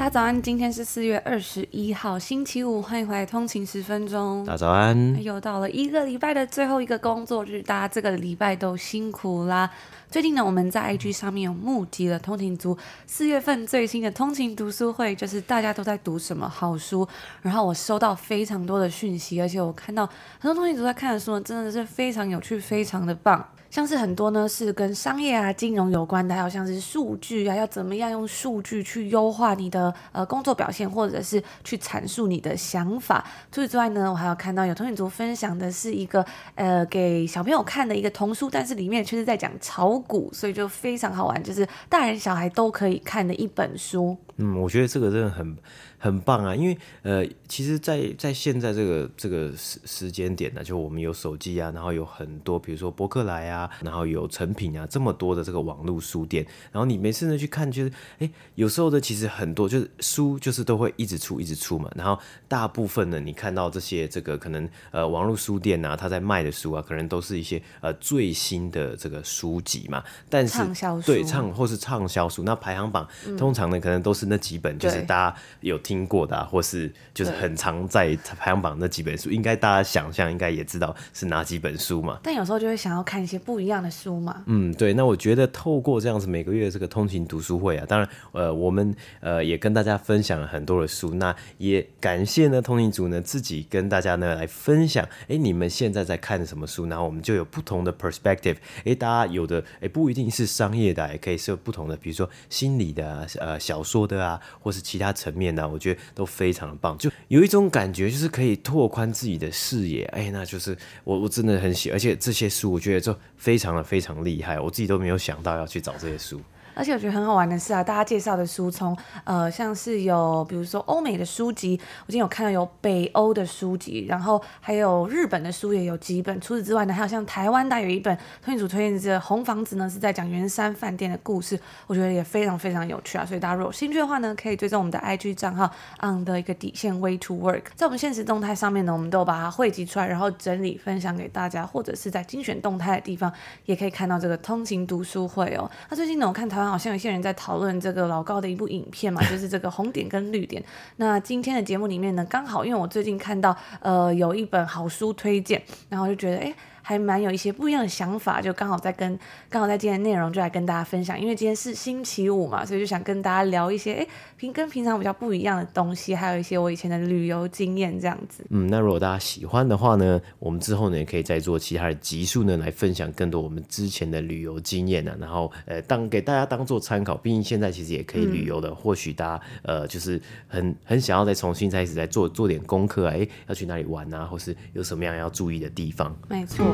大家早安，今天是四月二十一号，星期五，欢迎回来通勤十分钟。大家早安，又到了一个礼拜的最后一个工作日，大家这个礼拜都辛苦啦。最近呢，我们在 IG 上面有募集了通勤族四月份最新的通勤读书会，就是大家都在读什么好书，然后我收到非常多的讯息，而且我看到很多通勤族在看的书呢，真的是非常有趣，非常的棒。像是很多呢是跟商业啊、金融有关的，还有像是数据啊，要怎么样用数据去优化你的呃工作表现，或者是去阐述你的想法。除此之外呢，我还有看到有通勤族分享的是一个呃给小朋友看的一个童书，但是里面却是在讲炒股，所以就非常好玩，就是大人小孩都可以看的一本书。嗯，我觉得这个真的很。很棒啊，因为呃，其实在，在在现在这个这个时时间点呢，就我们有手机啊，然后有很多，比如说博客来啊，然后有成品啊，这么多的这个网络书店，然后你每次呢去看，就是哎，有时候的其实很多就是书就是都会一直出一直出嘛，然后大部分呢，你看到这些这个可能呃网络书店啊，他在卖的书啊，可能都是一些呃最新的这个书籍嘛，但是畅销书对畅或是畅销书，那排行榜通常呢，可能都是那几本，就是大家有。听过的、啊，或是就是很常在排行榜那几本书，应该大家想象应该也知道是哪几本书嘛。但有时候就会想要看一些不一样的书嘛。嗯，对。那我觉得透过这样子每个月这个通勤读书会啊，当然呃我们呃也跟大家分享了很多的书，那也感谢呢通勤组呢自己跟大家呢来分享，哎你们现在在看什么书？然后我们就有不同的 perspective，哎大家有的哎不一定是商业的，也可以是有不同的，比如说心理的啊，呃小说的啊，啊或是其他层面的、啊。我觉得都非常的棒，就有一种感觉，就是可以拓宽自己的视野。哎，那就是我我真的很喜，而且这些书我觉得就非常的非常厉害，我自己都没有想到要去找这些书。而且我觉得很好玩的是啊，大家介绍的书从呃像是有比如说欧美的书籍，我今天有看到有北欧的书籍，然后还有日本的书也有几本。除此之外呢，还有像台湾的有一本通勤组推荐的《红房子》呢，是在讲圆山饭店的故事，我觉得也非常非常有趣啊。所以大家如果有兴趣的话呢，可以追踪我们的 IG 账号 on 的一个底线 way to work，在我们现实动态上面呢，我们都把它汇集出来，然后整理分享给大家，或者是在精选动态的地方也可以看到这个通勤读书会哦。那最近呢，我看台湾。好像有些人在讨论这个老高的一部影片嘛，就是这个红点跟绿点。那今天的节目里面呢，刚好因为我最近看到呃有一本好书推荐，然后就觉得哎。诶还蛮有一些不一样的想法，就刚好在跟刚好在今天内容就来跟大家分享，因为今天是星期五嘛，所以就想跟大家聊一些哎平跟平常比较不一样的东西，还有一些我以前的旅游经验这样子。嗯，那如果大家喜欢的话呢，我们之后呢也可以再做其他的集数呢来分享更多我们之前的旅游经验呢、啊，然后呃当给大家当做参考，毕竟现在其实也可以旅游的，嗯、或许大家呃就是很很想要再重新开始再做做点功课啊，哎要去哪里玩啊，或是有什么样要注意的地方？没错。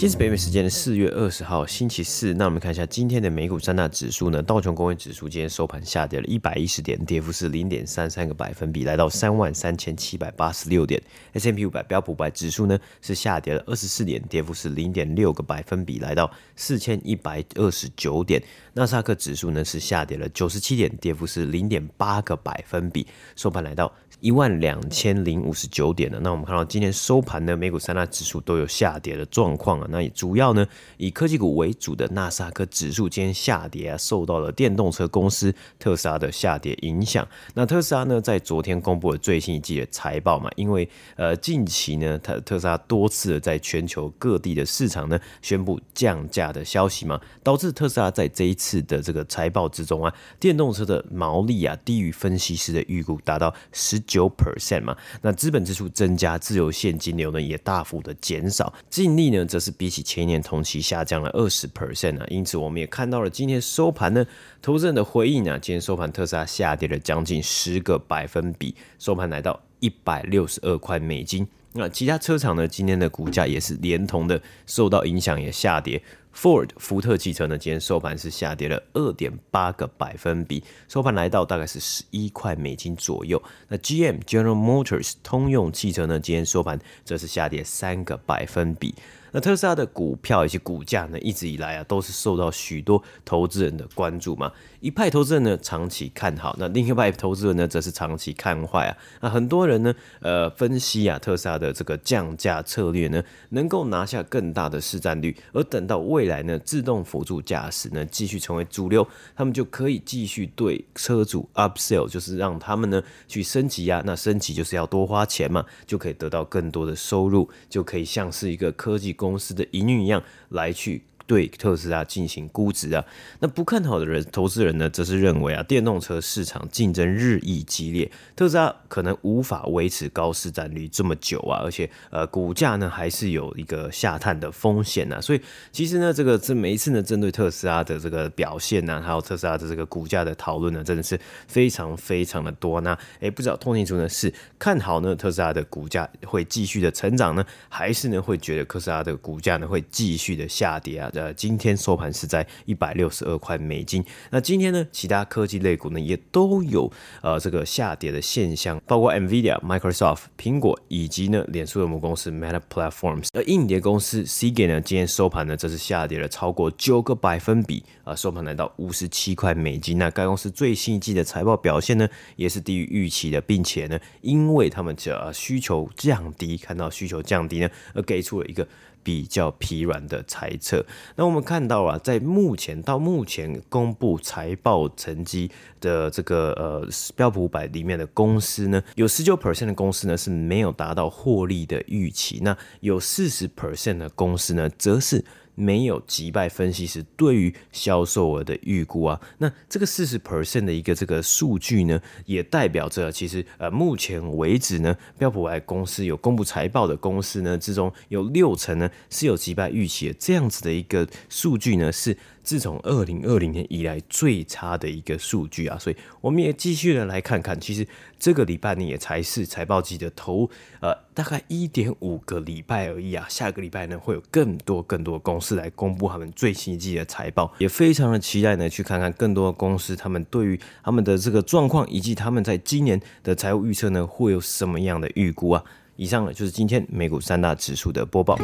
今天是北美时间的四月二十号，星期四。那我们看一下今天的美股三大指数呢？道琼工业指数今天收盘下跌了一百一十点，跌幅是零点三三个百分比，来到三万三千七百八十六点。S M P 五百标普五百指数呢是下跌了二十四点，跌幅是零点六个百分比，来到四千一百二十九点。纳斯达克指数呢是下跌了九十七点，跌幅是零点八个百分比，收盘来到一万两千零五十九点的。那我们看到今天收盘呢美股三大指数都有下跌的状况啊。那也主要呢以科技股为主的纳斯达克指数今天下跌啊，受到了电动车公司特斯拉的下跌影响。那特斯拉呢在昨天公布了最新一季的财报嘛，因为呃近期呢特特斯拉多次的在全球各地的市场呢宣布降价的消息嘛，导致特斯拉在这一次的这个财报之中啊，电动车的毛利啊低于分析师的预估，达到十九 percent 嘛，那资本支出增加，自由现金流呢也大幅的减少，净利呢则是比起前一年同期下降了二十 percent 啊，因此我们也看到了今天收盘呢，投资人的回应啊，今天收盘特斯拉下跌了将近十个百分比，收盘来到一百六十二块美金。那其他车厂呢，今天的股价也是连同的受到影响，也下跌。Ford 福特汽车呢，今天收盘是下跌了二点八个百分比，收盘来到大概是十一块美金左右。那 GM General Motors 通用汽车呢，今天收盘则是下跌三个百分比。那特斯拉的股票以及股价呢，一直以来啊，都是受到许多投资人的关注嘛。一派投资人呢，长期看好；那另一派投资人呢，则是长期看坏啊。那很多人呢，呃，分析啊，特斯拉的这个降价策略呢，能够拿下更大的市占率，而等到未来呢，自动辅助驾驶呢，继续成为主流，他们就可以继续对车主 upsell，就是让他们呢去升级啊。那升级就是要多花钱嘛，就可以得到更多的收入，就可以像是一个科技公司的营运一样来去。对特斯拉进行估值啊，那不看好的人，投资人呢，则是认为啊，电动车市场竞争日益激烈，特斯拉可能无法维持高市占率这么久啊，而且呃，股价呢还是有一个下探的风险呐、啊。所以其实呢，这个这每一次呢，针对特斯拉的这个表现呢、还有特斯拉的这个股价的讨论呢，真的是非常非常的多。那诶，不知道通勤族呢是看好呢特斯拉的股价会继续的成长呢，还是呢会觉得特斯拉的股价呢会继续的下跌啊？呃，今天收盘是在一百六十二块美金。那今天呢，其他科技类股呢也都有呃这个下跌的现象，包括 NVIDIA、Microsoft、苹果以及呢脸书的母公司 Meta Platforms。而硬碟公司 Seagate 呢，今天收盘呢则是下跌了超过九个百分比啊，收盘来到五十七块美金。那该公司最新一季的财报表现呢，也是低于预期的，并且呢，因为他们这需求降低，看到需求降低呢，而给出了一个。比较疲软的猜测。那我们看到啊，在目前到目前公布财报成绩的这个呃标普五百里面的公司呢，有十九 percent 的公司呢是没有达到获利的预期。那有四十 percent 的公司呢，则是。没有击败分析师对于销售额的预估啊，那这个四十 percent 的一个这个数据呢，也代表着其实呃目前为止呢，标普五百公司有公布财报的公司呢之中，有六成呢是有击败预期的，这样子的一个数据呢是。自从二零二零年以来最差的一个数据啊，所以我们也继续的来看看，其实这个礼拜呢也才是财报季的头，呃，大概一点五个礼拜而已啊。下个礼拜呢会有更多更多公司来公布他们最新一季的财报，也非常的期待呢去看看更多的公司他们对于他们的这个状况以及他们在今年的财务预测呢会有什么样的预估啊。以上呢就是今天美股三大指数的播报。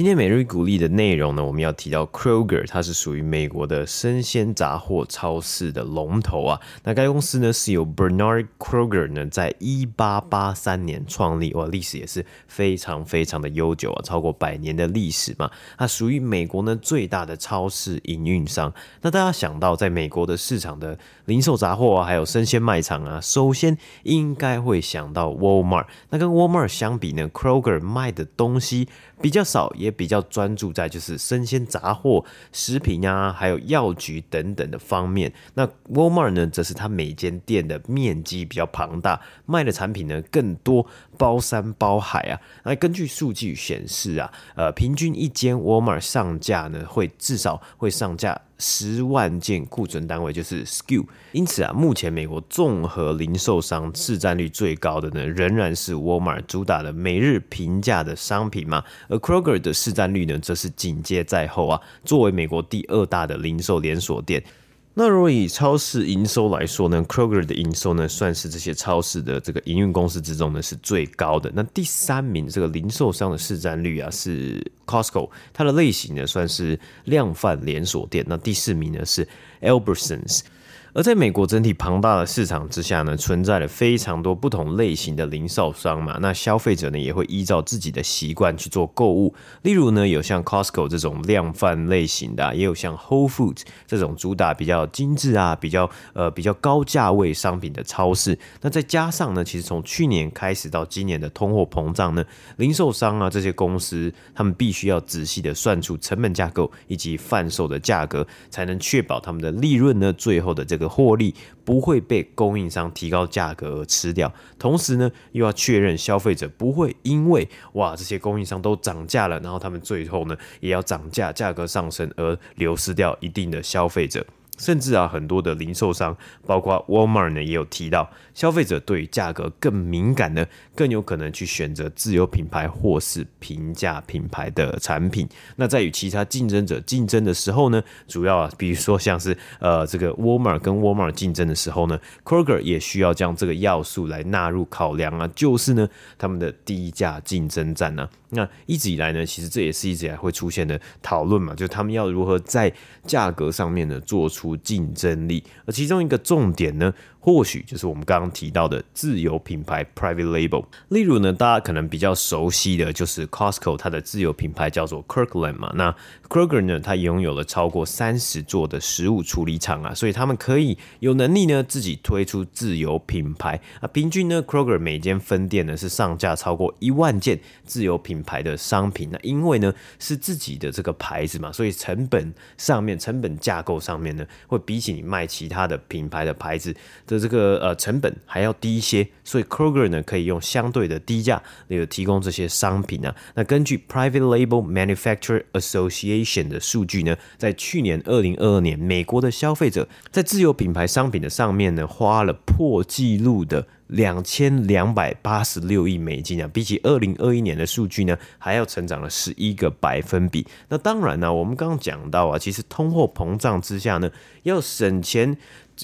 今天每日鼓励的内容呢，我们要提到 Kroger，它是属于美国的生鲜杂货超市的龙头啊。那该公司呢是由 Bernard Kroger 呢在一八八三年创立，哇，历史也是非常非常的悠久啊，超过百年的历史嘛。它属于美国呢最大的超市营运商。那大家想到在美国的市场的零售杂货啊，还有生鲜卖场啊，首先应该会想到 Walmart。那跟 Walmart 相比呢，Kroger 卖的东西比较少，也比较专注在就是生鲜杂货、食品呀，还有药局等等的方面。那 Walmart 呢，则是它每间店的面积比较庞大，卖的产品呢更多，包山包海啊。那根据数据显示啊，呃，平均一间 Walmart 上架呢，会至少会上架。十万件库存单位就是 SKU，因此啊，目前美国综合零售商市占率最高的呢，仍然是 Walmart 主打的每日平价的商品嘛，而 Kroger 的市占率呢，则是紧接在后啊，作为美国第二大的零售连锁店。那如果以超市营收来说呢，Kroger 的营收呢，算是这些超市的这个营运公司之中呢是最高的。那第三名这个零售商的市占率啊是 Costco，它的类型呢算是量贩连锁店。那第四名呢是 Albertsons。而在美国整体庞大的市场之下呢，存在了非常多不同类型的零售商嘛。那消费者呢也会依照自己的习惯去做购物。例如呢，有像 Costco 这种量贩类型的，也有像 Whole Foods 这种主打比较精致啊、比较呃比较高价位商品的超市。那再加上呢，其实从去年开始到今年的通货膨胀呢，零售商啊这些公司，他们必须要仔细的算出成本架构以及贩售的价格，才能确保他们的利润呢最后的这个。的获利不会被供应商提高价格而吃掉，同时呢，又要确认消费者不会因为哇这些供应商都涨价了，然后他们最后呢也要涨价，价格上升而流失掉一定的消费者。甚至啊，很多的零售商，包括 Walmart 呢，也有提到，消费者对于价格更敏感呢，更有可能去选择自有品牌或是平价品牌的产品。那在与其他竞争者竞争的时候呢，主要啊，比如说像是呃这个 Walmart 跟 Walmart 竞争的时候呢，Kroger 也需要将这个要素来纳入考量啊，就是呢他们的低价竞争战呢、那一直以来呢，其实这也是一直以来会出现的讨论嘛，就他们要如何在价格上面呢做出竞争力，而其中一个重点呢。或许就是我们刚刚提到的自有品牌 （private label）。例如呢，大家可能比较熟悉的就是 Costco，它的自有品牌叫做 Kirkland 嘛。那 Kroger 呢，它拥有了超过三十座的食物处理厂啊，所以他们可以有能力呢自己推出自有品牌啊。平均呢，Kroger 每间分店呢是上架超过一万件自有品牌的商品。那因为呢是自己的这个牌子嘛，所以成本上面、成本架构上面呢，会比起你卖其他的品牌的牌子。的这个呃成本还要低一些，所以 Kroger 呢可以用相对的低价那个提供这些商品啊。那根据 Private Label Manufacturer Association 的数据呢，在去年二零二二年，美国的消费者在自有品牌商品的上面呢，花了破纪录的两千两百八十六亿美金啊，比起二零二一年的数据呢，还要成长了十一个百分比。那当然呢、我们刚刚讲到啊，其实通货膨胀之下呢，要省钱。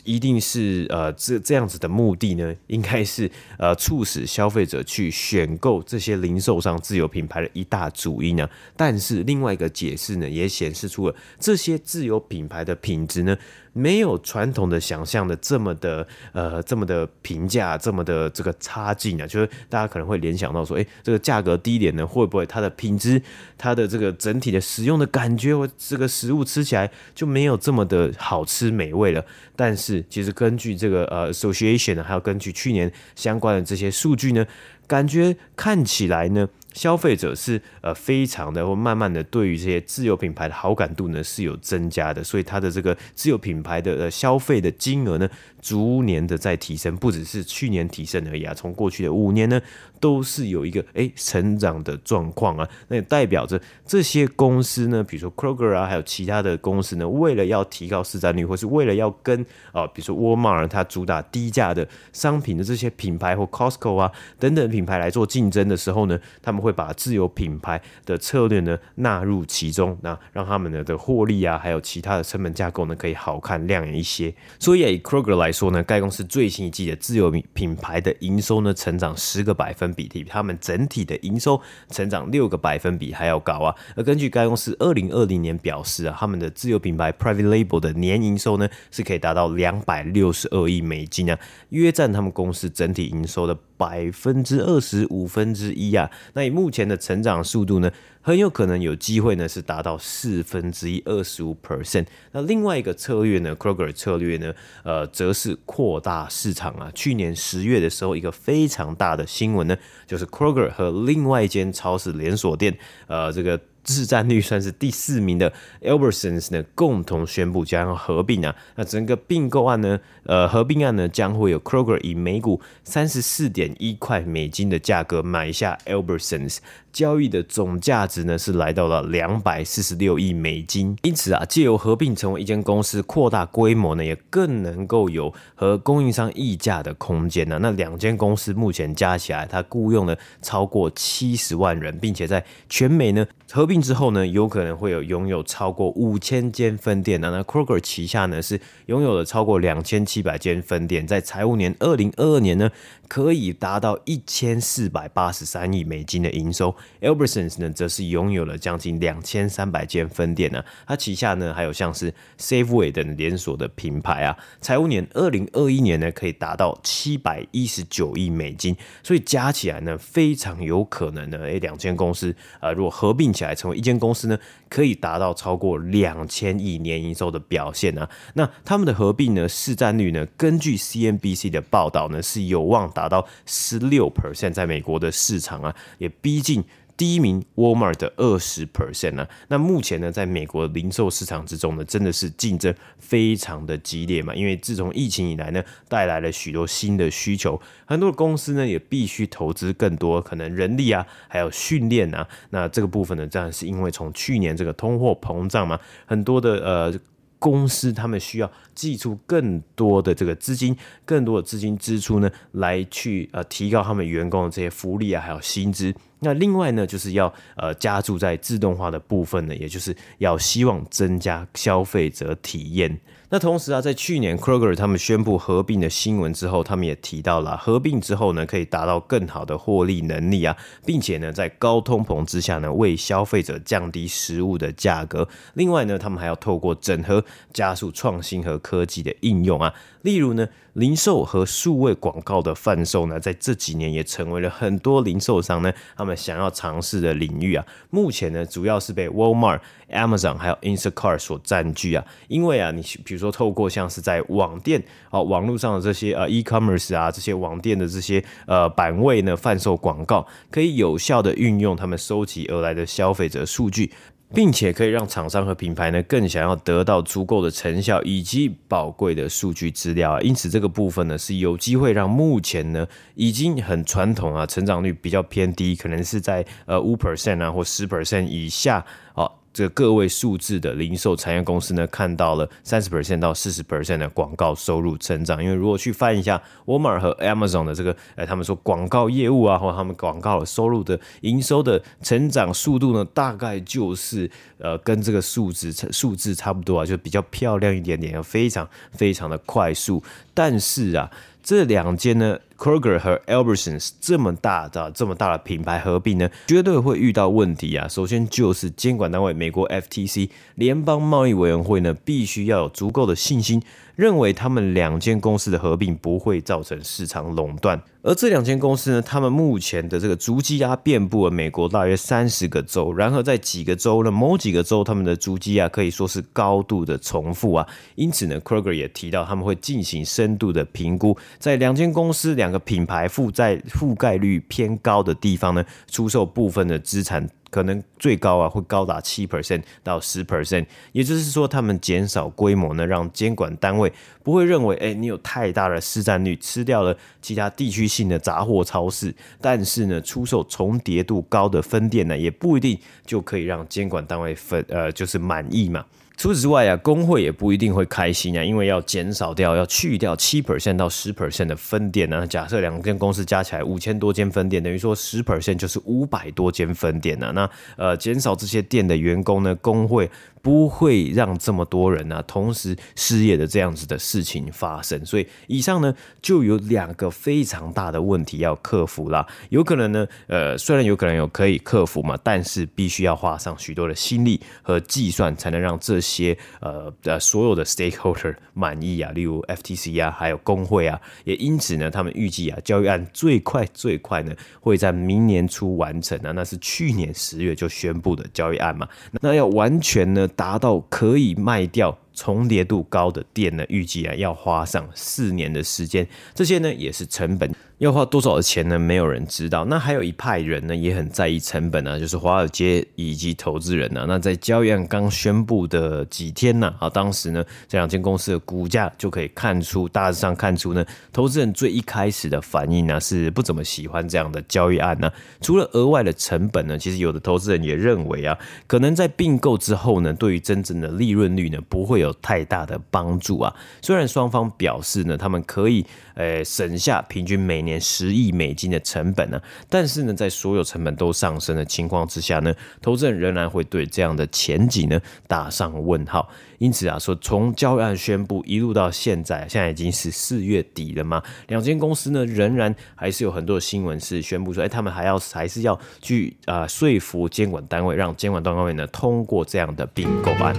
一定是呃这这样子的目的呢，应该是呃促使消费者去选购这些零售商自有品牌的一大主因呢。但是另外一个解释呢，也显示出了这些自有品牌的品质呢。没有传统的想象的这么的呃这么的平价，这么的这个差劲啊，就是大家可能会联想到说，哎，这个价格低廉呢，会不会它的品质、它的这个整体的使用的感觉，或这个食物吃起来就没有这么的好吃美味了？但是其实根据这个呃 Association，还有根据去年相关的这些数据呢，感觉看起来呢。消费者是呃非常的或慢慢的对于这些自有品牌的好感度呢是有增加的，所以它的这个自有品牌的呃消费的金额呢逐年的在提升，不只是去年提升而已啊，从过去的五年呢都是有一个诶成长的状况啊，那也代表着这些公司呢，比如说 Kroger 啊，还有其他的公司呢，为了要提高市占率，或是为了要跟啊，比如说 Walmart 它主打低价的商品的这些品牌或 Costco 啊等等品牌来做竞争的时候呢，他们会把自有品牌的策略呢纳入其中，那让他们的的获利啊，还有其他的成本架构呢，可以好看亮眼一些。所以以 Kroger 来说呢，该公司最新一季的自有品牌的营收呢，成长十个百分比，比他们整体的营收成长六个百分比还要高啊。而根据该公司二零二零年表示啊，他们的自有品牌 Private Label 的年营收呢，是可以达到两百六十二亿美金啊，约占他们公司整体营收的。百分之二十五分之一啊，那以目前的成长速度呢，很有可能有机会呢是达到四分之一二十五 percent。那另外一个策略呢，Kroger 策略呢，呃，则是扩大市场啊。去年十月的时候，一个非常大的新闻呢，就是 Kroger 和另外一间超市连锁店，呃，这个。市占率算是第四名的 Albertsons 呢，共同宣布将合并啊。那整个并购案呢，呃，合并案呢，将会有 Kroger 以每股三十四点一块美金的价格买下 Albertsons。交易的总价值呢是来到了两百四十六亿美金，因此啊，借由合并成为一间公司，扩大规模呢，也更能够有和供应商议价的空间呢。那两间公司目前加起来，它雇佣了超过七十万人，并且在全美呢合并之后呢，有可能会有拥有超过五千间分店的。那 Kroger 旗下呢是拥有了超过两千七百间分店，在财务年二零二二年呢，可以达到一千四百八十三亿美金的营收。Albertsons 呢，则是拥有了将近两千三百间分店呢。它旗下呢还有像是 Safeway 等连锁的品牌啊。财务年二零二一年呢，可以达到七百一十九亿美金。所以加起来呢，非常有可能呢，诶，两间公司啊、呃，如果合并起来成为一间公司呢，可以达到超过两千亿年营收的表现啊。那他们的合并呢，市占率呢，根据 CNBC 的报道呢，是有望达到十六 percent，在美国的市场啊，也逼近。第一名，Walmart 的二十 percent 呢？那目前呢，在美国零售市场之中呢，真的是竞争非常的激烈嘛。因为自从疫情以来呢，带来了许多新的需求，很多公司呢也必须投资更多，可能人力啊，还有训练啊。那这个部分呢，当然是因为从去年这个通货膨胀嘛，很多的呃。公司他们需要寄出更多的这个资金，更多的资金支出呢，来去呃提高他们员工的这些福利啊，还有薪资。那另外呢，就是要呃加注在自动化的部分呢，也就是要希望增加消费者体验。那同时啊，在去年 Kroger 他们宣布合并的新闻之后，他们也提到了合并之后呢，可以达到更好的获利能力啊，并且呢，在高通膨之下呢，为消费者降低食物的价格。另外呢，他们还要透过整合加速创新和科技的应用啊，例如呢，零售和数位广告的贩售呢，在这几年也成为了很多零售商呢，他们想要尝试的领域啊。目前呢，主要是被 Walmart、Amazon 还有 Instacart 所占据啊，因为啊，你比如说透过像是在网店啊、网络上的这些呃 e-commerce 啊，这些网店的这些呃版位呢，贩售广告，可以有效的运用他们收集而来的消费者数据。并且可以让厂商和品牌呢更想要得到足够的成效以及宝贵的数据资料啊，因此这个部分呢是有机会让目前呢已经很传统啊，成长率比较偏低，可能是在呃五 percent 啊或十 percent 以下啊。这个个位数字的零售产业公司呢，看到了三十 percent 到四十 percent 的广告收入成长。因为如果去翻一下 Walmart 和 Amazon 的这个，呃，他们说广告业务啊，或者他们广告收入的营收的成长速度呢，大概就是呃跟这个数字数字差不多啊，就比较漂亮一点点，非常非常的快速。但是啊。这两间呢，Kroger 和 Albertsons 这么大的这么大的品牌合并呢，绝对会遇到问题啊。首先就是监管单位美国 FTC 联邦贸易委员会呢，必须要有足够的信心。认为他们两间公司的合并不会造成市场垄断，而这两间公司呢，他们目前的这个足迹啊，遍布了美国大约三十个州，然后在几个州呢，某几个州他们的足迹啊，可以说是高度的重复啊，因此呢，Kroger 也提到他们会进行深度的评估，在两间公司两两个品牌负债覆盖率偏高的地方呢，出售部分的资产。可能最高啊会高达七 percent 到十 percent，也就是说，他们减少规模呢，让监管单位不会认为，哎，你有太大的市占率，吃掉了其他地区性的杂货超市。但是呢，出售重叠度高的分店呢，也不一定就可以让监管单位分呃就是满意嘛。除此之外啊，工会也不一定会开心啊，因为要减少掉，要去掉七 percent 到十 percent 的分店呢。假设两间公司加起来五千多间分店，等于说十 percent 就是五百多间分店呢。那呃，减少这些店的员工呢，工会。不会让这么多人呢、啊、同时失业的这样子的事情发生，所以以上呢就有两个非常大的问题要克服啦。有可能呢，呃，虽然有可能有可以克服嘛，但是必须要花上许多的心力和计算，才能让这些呃呃所有的 stakeholder 满意啊，例如 FTC 啊，还有工会啊。也因此呢，他们预计啊，交易案最快最快呢会在明年初完成啊，那是去年十月就宣布的交易案嘛。那要完全呢。达到可以卖掉重叠度高的店呢，预计啊要花上四年的时间，这些呢也是成本。要花多少的钱呢？没有人知道。那还有一派人呢，也很在意成本啊，就是华尔街以及投资人啊。那在交易案刚宣布的几天呢，啊，当时呢，这两间公司的股价就可以看出，大致上看出呢，投资人最一开始的反应呢，是不怎么喜欢这样的交易案呢。除了额外的成本呢，其实有的投资人也认为啊，可能在并购之后呢，对于真正的利润率呢，不会有有太大的帮助啊。虽然双方表示呢，他们可以呃省下平均每年十亿美金的成本呢，但是呢，在所有成本都上升的情况之下呢，投资人仍然会对这样的前景呢打上问号。因此啊，说从交易案宣布一路到现在，现在已经是四月底了嘛，两间公司呢仍然还是有很多新闻是宣布说，哎，他们还要还是要去啊、说服监管单位，让监管单位呢通过这样的并购案。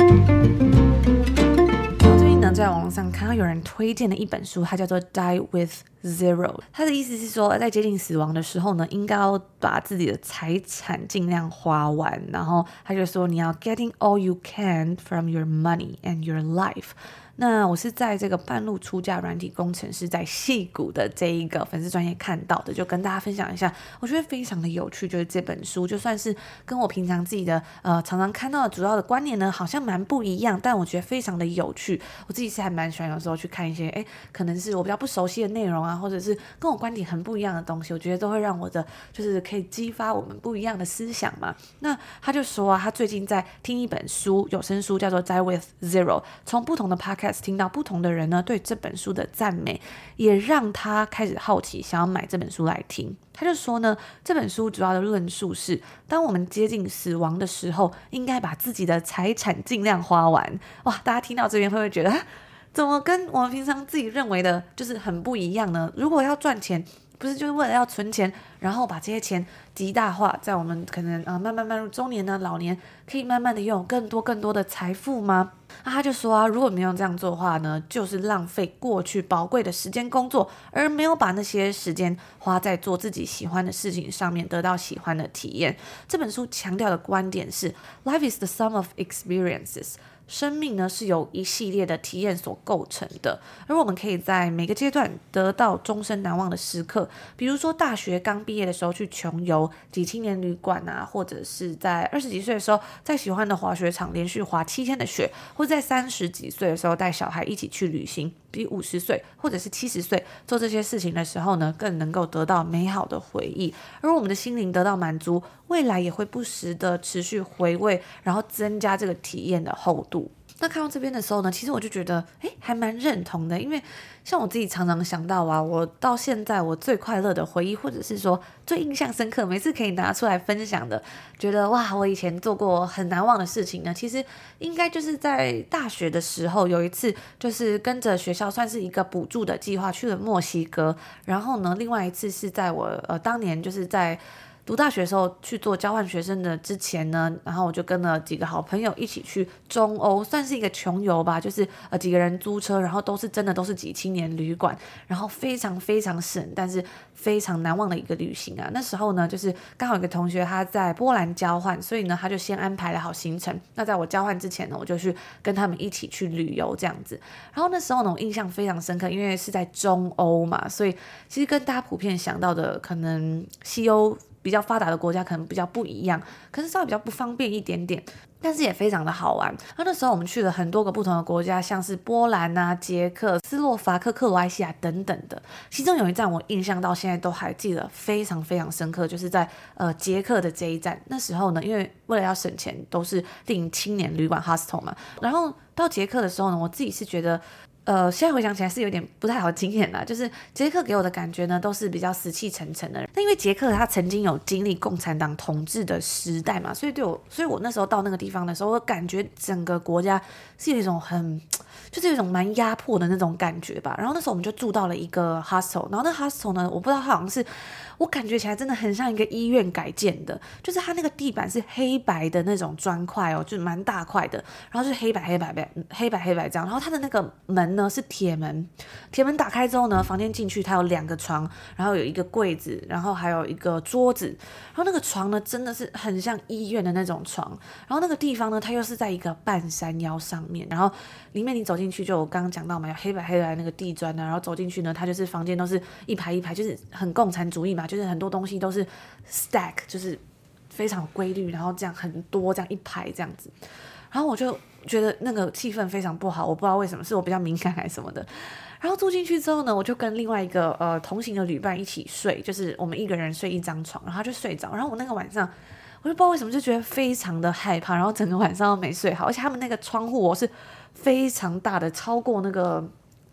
在网上看到有人推荐的一本书，它叫做《Die with Zero》。他的意思是说，在接近死亡的时候呢，应该要把自己的财产尽量花完。然后他就说，你要 getting all you can from your money and your life。那我是在这个半路出家软体工程师在戏谷的这一个粉丝专业看到的，就跟大家分享一下，我觉得非常的有趣。就是这本书，就算是跟我平常自己的呃常常看到的主要的观念呢，好像蛮不一样，但我觉得非常的有趣。我自己是还蛮喜欢有时候去看一些，哎，可能是我比较不熟悉的内容啊，或者是跟我观点很不一样的东西，我觉得都会让我的就是可以激发我们不一样的思想嘛。那他就说啊，他最近在听一本书，有声书叫做《Die with Zero》，从不同的 podcast。听到不同的人呢对这本书的赞美，也让他开始好奇，想要买这本书来听。他就说呢，这本书主要的论述是，当我们接近死亡的时候，应该把自己的财产尽量花完。哇，大家听到这边会不会觉得，怎么跟我们平常自己认为的，就是很不一样呢？如果要赚钱，不是就是为了要存钱，然后把这些钱极大化，在我们可能啊慢慢迈入中年呢、老年，可以慢慢的拥有更多更多的财富吗？那他就说啊，如果没有这样做的话呢，就是浪费过去宝贵的时间工作，而没有把那些时间花在做自己喜欢的事情上面，得到喜欢的体验。这本书强调的观点是，Life is the sum of experiences。生命呢是由一系列的体验所构成的，而我们可以在每个阶段得到终身难忘的时刻，比如说大学刚毕业的时候去穷游几青年旅馆啊，或者是在二十几岁的时候在喜欢的滑雪场连续滑七天的雪，或在三十几岁的时候带小孩一起去旅行，比五十岁或者是七十岁做这些事情的时候呢，更能够得到美好的回忆，而我们的心灵得到满足，未来也会不时的持续回味，然后增加这个体验的厚度。那看到这边的时候呢，其实我就觉得，诶，还蛮认同的，因为像我自己常常想到啊，我到现在我最快乐的回忆，或者是说最印象深刻，每次可以拿出来分享的，觉得哇，我以前做过很难忘的事情呢，其实应该就是在大学的时候，有一次就是跟着学校算是一个补助的计划去了墨西哥，然后呢，另外一次是在我呃当年就是在。读大学的时候去做交换学生的之前呢，然后我就跟了几个好朋友一起去中欧，算是一个穷游吧，就是呃几个人租车，然后都是真的都是几青年旅馆，然后非常非常省，但是非常难忘的一个旅行啊。那时候呢，就是刚好有个同学他在波兰交换，所以呢他就先安排了好行程。那在我交换之前呢，我就去跟他们一起去旅游这样子。然后那时候呢，我印象非常深刻，因为是在中欧嘛，所以其实跟大家普遍想到的可能西欧。比较发达的国家可能比较不一样，可是稍微比较不方便一点点，但是也非常的好玩。那那时候我们去了很多个不同的国家，像是波兰啊、捷克、斯洛伐克、克罗埃西亚等等的。其中有一站我印象到现在都还记得非常非常深刻，就是在呃捷克的这一站。那时候呢，因为为了要省钱，都是订青年旅馆 hostel 嘛。然后到捷克的时候呢，我自己是觉得。呃，现在回想起来是有点不太好经验啦。就是杰克给我的感觉呢，都是比较死气沉沉的人。那因为杰克他曾经有经历共产党统治的时代嘛，所以对我，所以我那时候到那个地方的时候，我感觉整个国家是有一种很。就是有一种蛮压迫的那种感觉吧。然后那时候我们就住到了一个 hostel，然后那 hostel 呢，我不知道它好像是，我感觉起来真的很像一个医院改建的。就是它那个地板是黑白的那种砖块哦，就蛮大块的。然后就是黑白黑白白黑白黑白这样。然后它的那个门呢是铁门，铁门打开之后呢，房间进去它有两个床，然后有一个柜子，然后还有一个桌子。然后那个床呢真的是很像医院的那种床。然后那个地方呢，它又是在一个半山腰上面，然后里面你走。进去就我刚刚讲到嘛，有黑白黑白那个地砖呢，然后走进去呢，它就是房间都是一排一排，就是很共产主义嘛，就是很多东西都是 stack，就是非常规律，然后这样很多这样一排这样子，然后我就觉得那个气氛非常不好，我不知道为什么，是我比较敏感还是什么的。然后住进去之后呢，我就跟另外一个呃同行的旅伴一起睡，就是我们一个人睡一张床，然后就睡着，然后我那个晚上。我就不知道为什么就觉得非常的害怕，然后整个晚上都没睡好，而且他们那个窗户我是非常大的，超过那个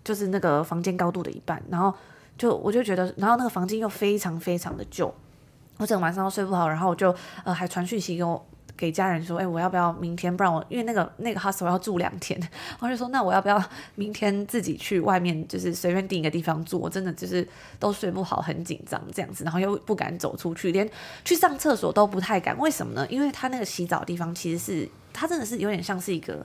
就是那个房间高度的一半，然后就我就觉得，然后那个房间又非常非常的旧，我整晚上都睡不好，然后我就呃还传讯息给我。给家人说，哎、我要不要明天？不然我因为那个那个 hostel 要住两天，我就说，那我要不要明天自己去外面，就是随便订一个地方住？我真的就是都睡不好，很紧张这样子，然后又不敢走出去，连去上厕所都不太敢。为什么呢？因为他那个洗澡的地方其实是，他真的是有点像是一个，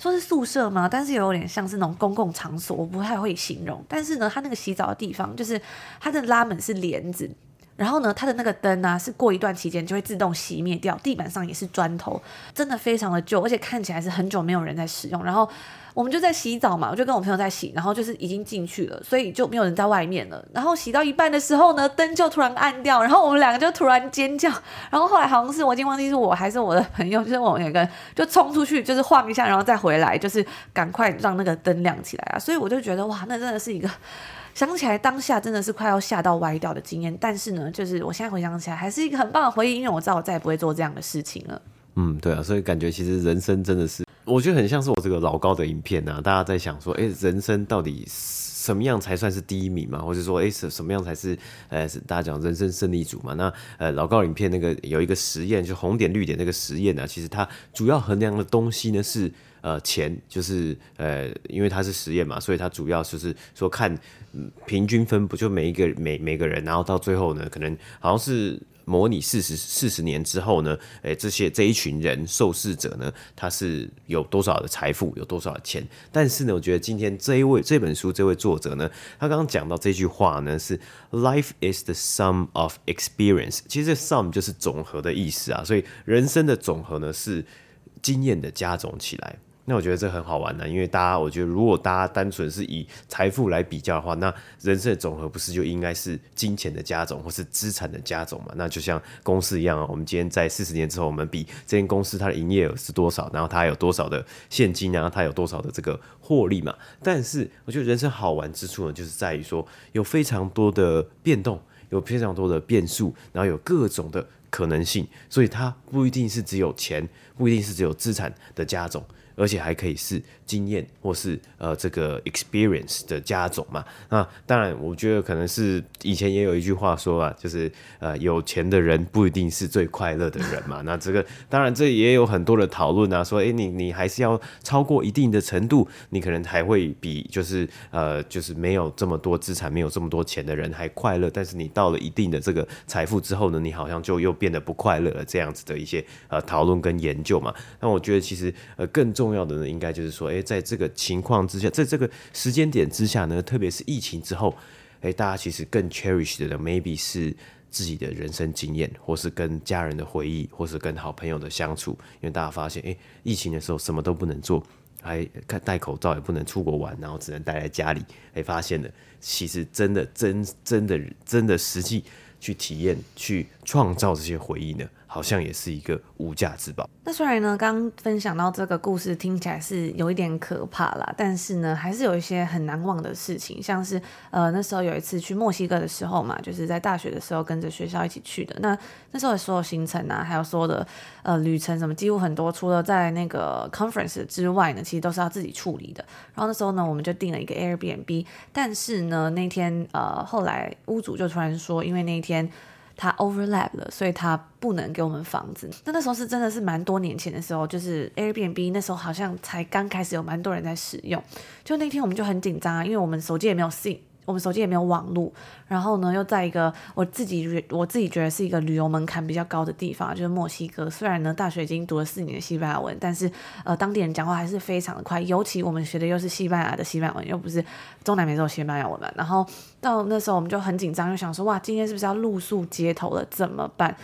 说是宿舍吗？但是有点像是那种公共场所，我不太会形容。但是呢，它那个洗澡的地方，就是它的拉门是帘子。然后呢，它的那个灯啊，是过一段期间就会自动熄灭掉。地板上也是砖头，真的非常的旧，而且看起来是很久没有人在使用。然后我们就在洗澡嘛，我就跟我朋友在洗，然后就是已经进去了，所以就没有人在外面了。然后洗到一半的时候呢，灯就突然暗掉，然后我们两个就突然尖叫。然后后来好像是我已经忘记是我还是我的朋友，就是我们两个就冲出去，就是晃一下，然后再回来，就是赶快让那个灯亮起来啊。所以我就觉得哇，那真的是一个。想起来当下真的是快要吓到歪掉的经验，但是呢，就是我现在回想起来还是一个很棒的回忆，因为我知道我再也不会做这样的事情了。嗯，对啊，所以感觉其实人生真的是，我觉得很像是我这个老高的影片啊，大家在想说，哎，人生到底什么样才算是第一名嘛？或者说，哎，什什么样才是呃，大家讲人生胜利组嘛？那呃，老高影片那个有一个实验，就红点绿点那个实验呢，其实它主要衡量的东西呢是。呃，钱就是呃，因为它是实验嘛，所以它主要就是说看平均分布，就每一个每每个人，然后到最后呢，可能好像是模拟四十四十年之后呢，诶，这些这一群人受试者呢，他是有多少的财富，有多少钱？但是呢，我觉得今天这一位这本书这位作者呢，他刚刚讲到这句话呢，是 Life is the sum of experience。其实这 sum 就是总和的意思啊，所以人生的总和呢是经验的加总起来。那我觉得这很好玩呢，因为大家，我觉得如果大家单纯是以财富来比较的话，那人生的总和不是就应该是金钱的加总，或是资产的加总嘛？那就像公司一样，我们今天在四十年之后，我们比这间公司它的营业额是多少，然后它有多少的现金啊，它有多少的这个获利嘛？但是我觉得人生好玩之处呢，就是在于说有非常多的变动，有非常多的变数，然后有各种的可能性，所以它不一定是只有钱，不一定是只有资产的加总。而且还可以是经验或是呃这个 experience 的加总嘛。那当然，我觉得可能是以前也有一句话说啊，就是呃有钱的人不一定是最快乐的人嘛。那这个当然这也有很多的讨论啊，说诶你你还是要超过一定的程度，你可能还会比就是呃就是没有这么多资产、没有这么多钱的人还快乐。但是你到了一定的这个财富之后呢，你好像就又变得不快乐了。这样子的一些呃讨论跟研究嘛。那我觉得其实呃更重。要的呢，应该就是说，诶，在这个情况之下，在这个时间点之下呢，特别是疫情之后，诶，大家其实更 cherish 的呢，maybe 是自己的人生经验，或是跟家人的回忆，或是跟好朋友的相处。因为大家发现，诶，疫情的时候什么都不能做，还戴口罩，也不能出国玩，然后只能待在家里。诶，发现了，其实真的真真的真的实际去体验、去创造这些回忆呢，好像也是一个无价之宝。那虽然呢，刚分享到这个故事听起来是有一点可怕啦，但是呢，还是有一些很难忘的事情，像是呃那时候有一次去墨西哥的时候嘛，就是在大学的时候跟着学校一起去的。那那时候的所有行程啊，还有所有的呃旅程什么，几乎很多，除了在那个 conference 之外呢，其实都是要自己处理的。然后那时候呢，我们就订了一个 Airbnb，但是呢，那天呃后来屋主就突然说，因为那一天。它 overlap 了，所以它不能给我们房子。那那时候是真的是蛮多年前的时候，就是 Airbnb 那时候好像才刚开始有蛮多人在使用。就那天我们就很紧张啊，因为我们手机也没有信。我们手机也没有网络，然后呢，又在一个我自己我自己觉得是一个旅游门槛比较高的地方，就是墨西哥。虽然呢，大学已经读了四年的西班牙文，但是呃，当地人讲话还是非常的快。尤其我们学的又是西班牙的西班牙文，又不是中南美洲西班牙文嘛。然后到那时候我们就很紧张，就想说哇，今天是不是要露宿街头了？怎么办？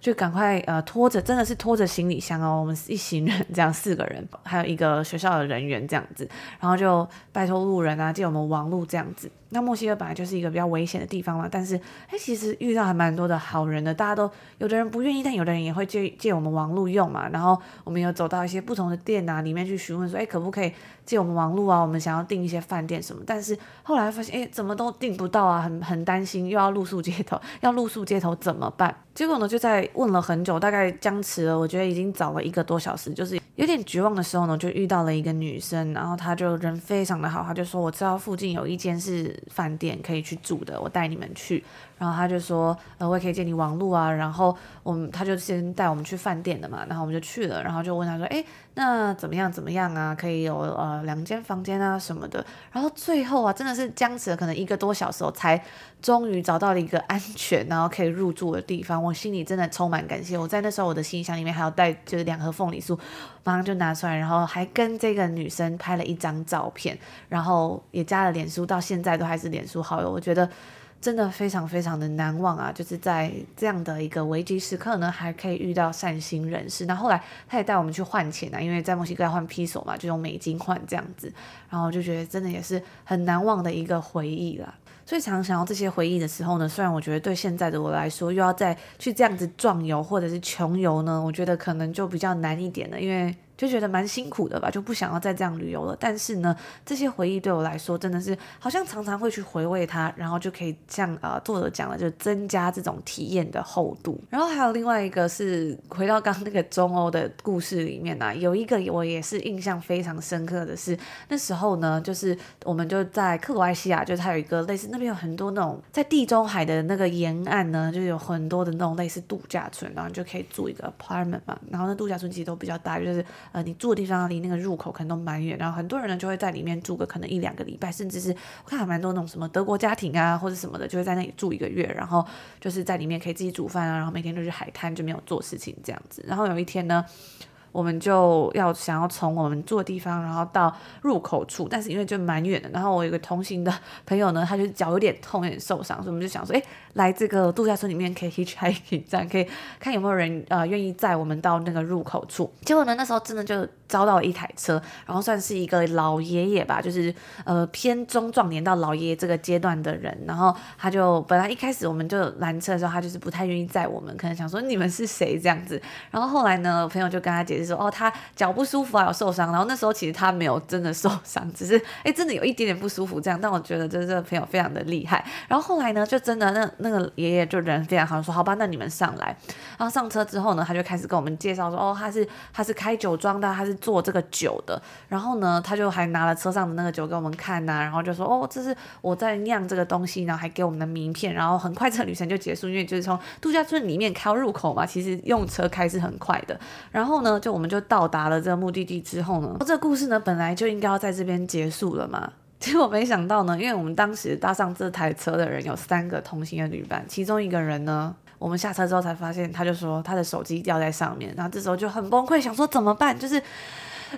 就赶快呃拖着，真的是拖着行李箱哦，我们一行人这样四个人，还有一个学校的人员这样子，然后就拜托路人啊借我们网路这样子。那墨西哥本来就是一个比较危险的地方嘛，但是哎，其实遇到还蛮多的好人的，大家都有的人不愿意，但有的人也会借借我们网络用嘛。然后我们有走到一些不同的店啊里面去询问说，哎，可不可以借我们网络啊？我们想要订一些饭店什么，但是后来发现，哎，怎么都订不到啊，很很担心，又要露宿街头，要露宿街头怎么办？结果呢，就在问了很久，大概僵持了，我觉得已经找了一个多小时，就是有点绝望的时候呢，就遇到了一个女生，然后她就人非常的好，她就说，我知道附近有一间是饭店可以去住的，我带你们去。然后他就说，呃，我也可以借你网路啊。然后我们他就先带我们去饭店的嘛，然后我们就去了。然后就问他说，哎，那怎么样怎么样啊？可以有呃两间房间啊什么的。然后最后啊，真的是僵持了可能一个多小时，才终于找到了一个安全然后可以入住的地方。我心里真的充满感谢。我在那时候我的行李箱里面还有带就是两盒凤梨酥，马上就拿出来，然后还跟这个女生拍了一张照片，然后也加了脸书，到现在都还是脸书好友。我觉得。真的非常非常的难忘啊！就是在这样的一个危机时刻呢，还可以遇到善心人士。那后来他也带我们去换钱啊，因为在墨西哥要换披索嘛，就用美金换这样子。然后就觉得真的也是很难忘的一个回忆啦。所以常想到这些回忆的时候呢，虽然我觉得对现在的我来说，又要再去这样子壮游或者是穷游呢，我觉得可能就比较难一点了，因为。就觉得蛮辛苦的吧，就不想要再这样旅游了。但是呢，这些回忆对我来说真的是好像常常会去回味它，然后就可以像呃作者讲的，就增加这种体验的厚度。然后还有另外一个是回到刚刚那个中欧的故事里面呢、有一个我也是印象非常深刻的是，那时候呢，就是我们就在克罗埃西亚，就是它有一个类似那边有很多那种在地中海的那个沿岸呢，就有很多的那种类似度假村，然后就可以住一个 apartment 嘛。然后那度假村其实都比较大，就是。呃，你住的地方离那个入口可能都蛮远，然后很多人呢就会在里面住个可能一两个礼拜，甚至是我看还蛮多那种什么德国家庭啊或者什么的，就会在那里住一个月，然后就是在里面可以自己煮饭啊，然后每天都去海滩就没有做事情这样子。然后有一天呢，我们就要想要从我们住的地方，然后到入口处，但是因为就蛮远的，然后我有个同行的朋友呢，他就脚有点痛，有点受伤，所以我们就想说，哎。来这个度假村里面可以 hitchhiking，这样可以看有没有人呃愿意载我们到那个入口处。结果呢，那时候真的就招到一台车，然后算是一个老爷爷吧，就是呃偏中壮年到老爷爷这个阶段的人。然后他就本来一开始我们就拦车的时候，他就是不太愿意载我们，可能想说你们是谁这样子。然后后来呢，朋友就跟他解释说，哦，他脚不舒服啊，有受伤。然后那时候其实他没有真的受伤，只是哎真的有一点点不舒服这样。但我觉得这这个朋友非常的厉害。然后后来呢，就真的那。那个爷爷就人非常好，说好吧，那你们上来。然后上车之后呢，他就开始跟我们介绍说，哦，他是他是开酒庄的，他是做这个酒的。然后呢，他就还拿了车上的那个酒给我们看呐、然后就说，哦，这是我在酿这个东西，然后还给我们的名片。然后很快这个旅程就结束，因为就是从度假村里面开入口嘛，其实用车开是很快的。然后呢，就我们就到达了这个目的地之后呢，这个故事呢本来就应该要在这边结束了嘛。结果没想到呢，因为我们当时搭上这台车的人有三个同行的旅伴，其中一个人呢，我们下车之后才发现，他就说他的手机掉在上面，然后这时候就很崩溃，想说怎么办，就是。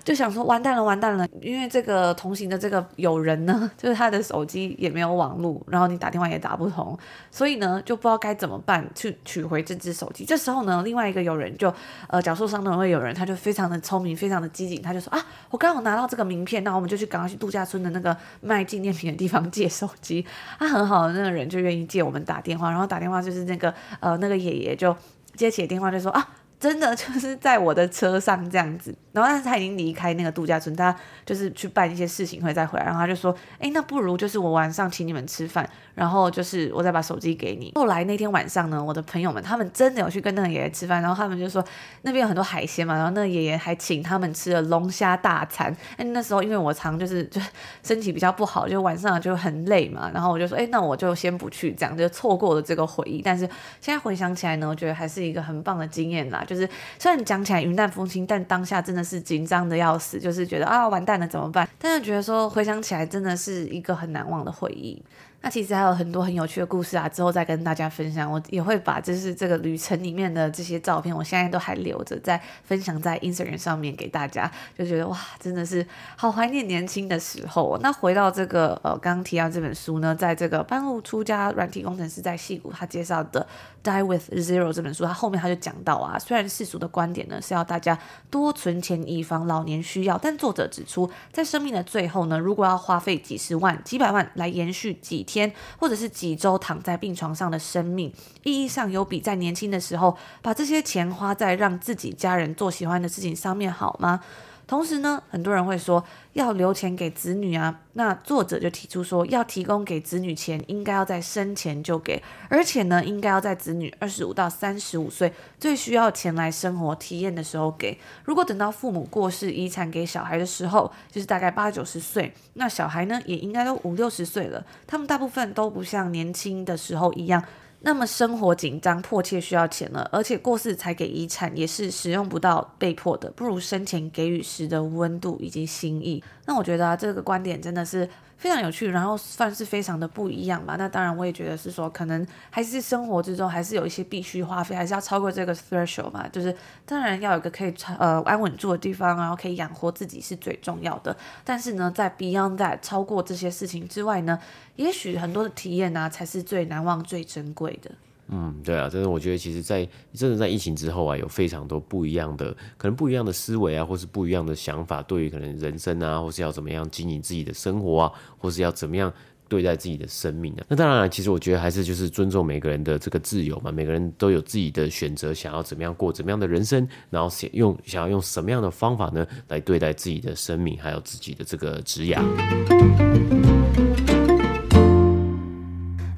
就想说完蛋了，完蛋了，因为这个同行的这个友人呢，就是他的手机也没有网络，然后你打电话也打不通，所以呢就不知道该怎么办去取回这只手机。这时候呢，另外一个友人就呃脚受伤的那位友人，他就非常的聪明，非常的机警，他就说啊，我刚好拿到这个名片，那我们就去赶快去度假村的那个卖纪念品的地方借手机。他很好的那个人就愿意借我们打电话，然后打电话就是那个呃那个爷爷就接起电话就说啊。真的就是在我的车上这样子，然后但是他已经离开那个度假村，他就是去办一些事情会再回来，然后他就说，哎，那不如就是我晚上请你们吃饭，然后就是我再把手机给你。后来那天晚上呢，我的朋友们他们真的有去跟那个爷爷吃饭，然后他们就说那边有很多海鲜嘛，然后那个爷爷还请他们吃了龙虾大餐。哎，那时候因为我常就是就身体比较不好，就晚上就很累嘛，然后我就说，哎，那我就先不去，这样就错过了这个回忆。但是现在回想起来呢，我觉得还是一个很棒的经验啦，就。就是虽然讲起来云淡风轻，但当下真的是紧张的要死，就是觉得啊完蛋了怎么办？但是觉得说回想起来真的是一个很难忘的回忆。那其实还有很多很有趣的故事啊，之后再跟大家分享。我也会把就是这个旅程里面的这些照片，我现在都还留着，在分享在 Instagram 上面给大家。就觉得哇，真的是好怀念年轻的时候。那回到这个呃，刚刚提到这本书呢，在这个半路出家软体工程师在戏谷他介绍的《Die with Zero》这本书，他后面他就讲到啊，虽然世俗的观点呢是要大家多存钱以防老年需要，但作者指出，在生命的最后呢，如果要花费几十万、几百万来延续几天天或者是几周躺在病床上的生命，意义上有比在年轻的时候把这些钱花在让自己家人做喜欢的事情上面好吗？同时呢，很多人会说要留钱给子女啊，那作者就提出说，要提供给子女钱，应该要在生前就给，而且呢，应该要在子女二十五到三十五岁最需要钱来生活体验的时候给。如果等到父母过世，遗产给小孩的时候，就是大概八九十岁，那小孩呢，也应该都五六十岁了，他们大部分都不像年轻的时候一样。那么生活紧张，迫切需要钱了，而且过世才给遗产也是使用不到，被迫的，不如生前给予时的温度以及心意。那我觉得啊，这个观点真的是。非常有趣，然后算是非常的不一样吧。那当然，我也觉得是说，可能还是生活之中还是有一些必须花费，还是要超过这个 threshold 嘛。就是当然要有个可以呃安稳住的地方，然后可以养活自己是最重要的。但是呢，在 beyond that 超过这些事情之外呢，也许很多的体验呢、才是最难忘、最珍贵的。嗯，对啊，真的，我觉得其实在，在真的在疫情之后啊，有非常多不一样的，可能不一样的思维啊，或是不一样的想法，对于可能人生啊，或是要怎么样经营自己的生活啊，或是要怎么样对待自己的生命啊。那当然，其实我觉得还是就是尊重每个人的这个自由嘛，每个人都有自己的选择，想要怎么样过怎么样的人生，然后想用想要用什么样的方法呢，来对待自己的生命，还有自己的这个职涯。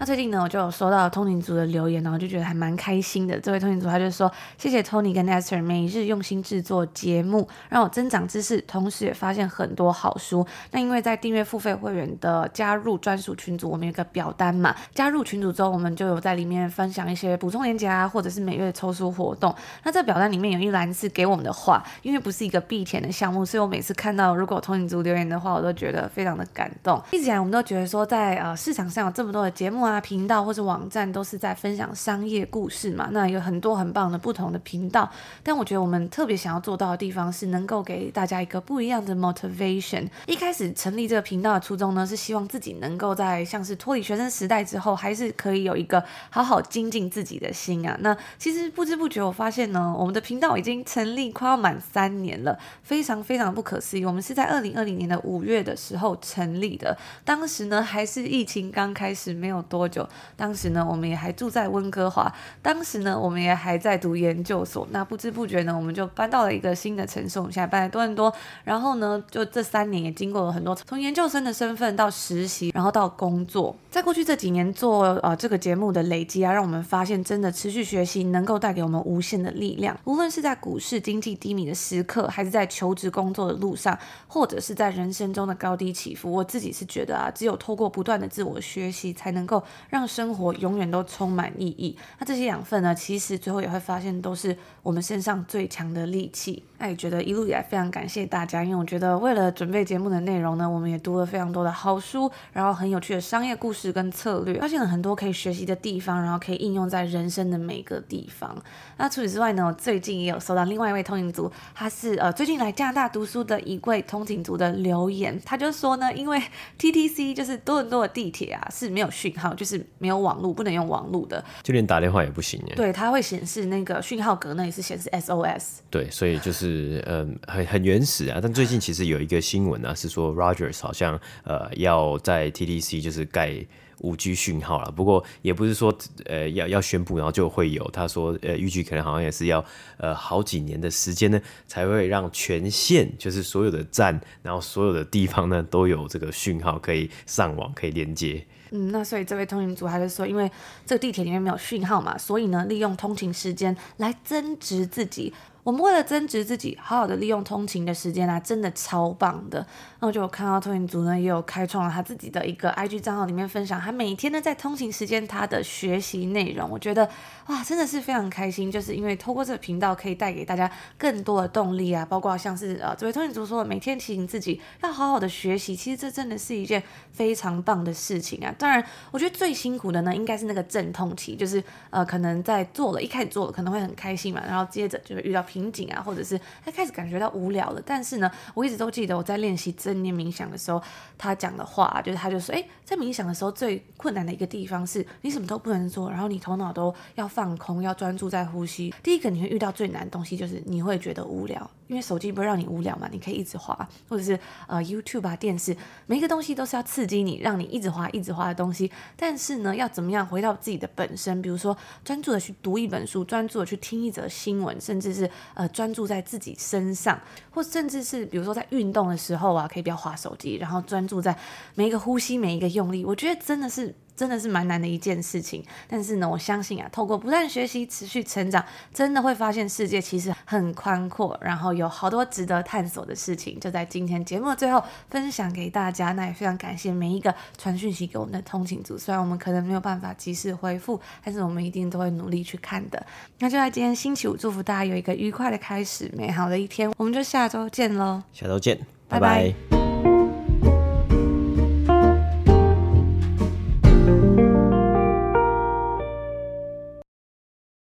最近呢，我就有收到通勤族的留言，然后就觉得还蛮开心的。这位通勤族他就说：“谢谢 Tony 跟 Esther 每日用心制作节目，让我增长知识，同时也发现很多好书。那因为在订阅付费会员的加入专属群组，我们有个表单嘛，加入群组之后，我们就有在里面分享一些补充链接啊，或者是每月抽书活动。那这表单里面有一栏是给我们的话，因为不是一个必填的项目，所以我每次看到如果通勤族留言的话，我都觉得非常的感动。一直以来我们都觉得说，在呃市场上有这么多的节目啊。频道或者网站都是在分享商业故事嘛，那有很多很棒的不同的频道，但我觉得我们特别想要做到的地方是能够给大家一个不一样的 motivation。一开始成立这个频道的初衷呢，是希望自己能够在像是脱离学生时代之后，还是可以有一个好好精进自己的心啊。那其实不知不觉我发现呢，我们的频道已经成立快要满三年了，非常非常不可思议。我们是在二零二零年的五月的时候成立的，当时呢还是疫情刚开始没有多久。当时呢，我们也还住在温哥华。当时呢，我们也还在读研究所。那不知不觉呢，我们就搬到了一个新的城市。我们现在搬来多伦多。然后呢，就这三年也经过了很多，从研究生的身份到实习，然后到工作。在过去这几年做呃这个节目的累积啊，让我们发现，真的持续学习能够带给我们无限的力量。无论是在股市经济低迷的时刻，还是在求职工作的路上，或者是在人生中的高低起伏，我自己是觉得啊，只有透过不断的自我学习，才能够让生活永远都充满意义。那这些养分呢，其实最后也会发现，都是我们身上最强的利器。那也觉得一路以来非常感谢大家，因为我觉得为了准备节目的内容呢，我们也读了非常多的好书，然后很有趣的商业故事跟策略，发现了很多可以学习的地方，然后可以应用在人生的每个地方。那除此之外呢，我最近也有收到另外一位通勤族，他是呃最近来加拿大读书的一位通勤族的留言，他就说呢，因为 TTC 就是多伦多的地铁啊是没有讯号，就是没有网络，不能用网络的，就连打电话也不行耶。对，它会显示那个讯号格那里是显示 SOS。对，所以就是嗯很很原始啊。但最近其实有一个新闻啊，是说 Rogers 好像呃要在 TDC 就是盖。五 G 讯号了，不过也不是说呃要要宣布然后就会有。他说呃预计可能好像也是要呃好几年的时间呢，才会让全线就是所有的站，然后所有的地方呢都有这个讯号可以上网可以连接。嗯，那所以这位通勤族还是说，因为这个地铁里面没有讯号嘛，所以呢利用通勤时间来增值自己。我们为了增值自己，好好的利用通勤的时间啊，真的超棒的。那我就看到通勤族呢，也有开创了他自己的一个 IG 账号，里面分享他每天呢在通勤时间他的学习内容。我觉得哇，真的是非常开心，就是因为透过这个频道可以带给大家更多的动力啊，包括像是呃这位通勤族说的，每天提醒自己要好好的学习，其实这真的是一件非常棒的事情啊。当然，我觉得最辛苦的呢，应该是那个阵痛期，就是呃可能在做了一开始做了可能会很开心嘛，然后接着就会遇到瓶颈啊，或者是他开始感觉到无聊了。但是呢，我一直都记得我在练习正念冥想的时候，他讲的话就是，他就说，诶，在冥想的时候最困难的一个地方是你什么都不能做，然后你头脑都要放空，要专注在呼吸。第一个你会遇到最难的东西就是你会觉得无聊。因为手机不会让你无聊嘛，你可以一直滑，或者是呃 YouTube 啊、电视，每一个东西都是要刺激你，让你一直滑、一直滑的东西。但是呢，要怎么样回到自己的本身？比如说专注的去读一本书，专注的去听一则新闻，甚至是呃专注在自己身上，或甚至是比如说在运动的时候啊，可以不要滑手机，然后专注在每一个呼吸、每一个用力。我觉得真的是。真的是蛮难的一件事情，但是呢，我相信啊，透过不断学习、持续成长，真的会发现世界其实很宽阔，然后有好多值得探索的事情，就在今天节目的最后分享给大家。那也非常感谢每一个传讯息给我们的通勤族，虽然我们可能没有办法及时回复，但是我们一定都会努力去看的。那就在今天星期五，祝福大家有一个愉快的开始，美好的一天。我们就下周见喽，下周见，拜拜。拜拜。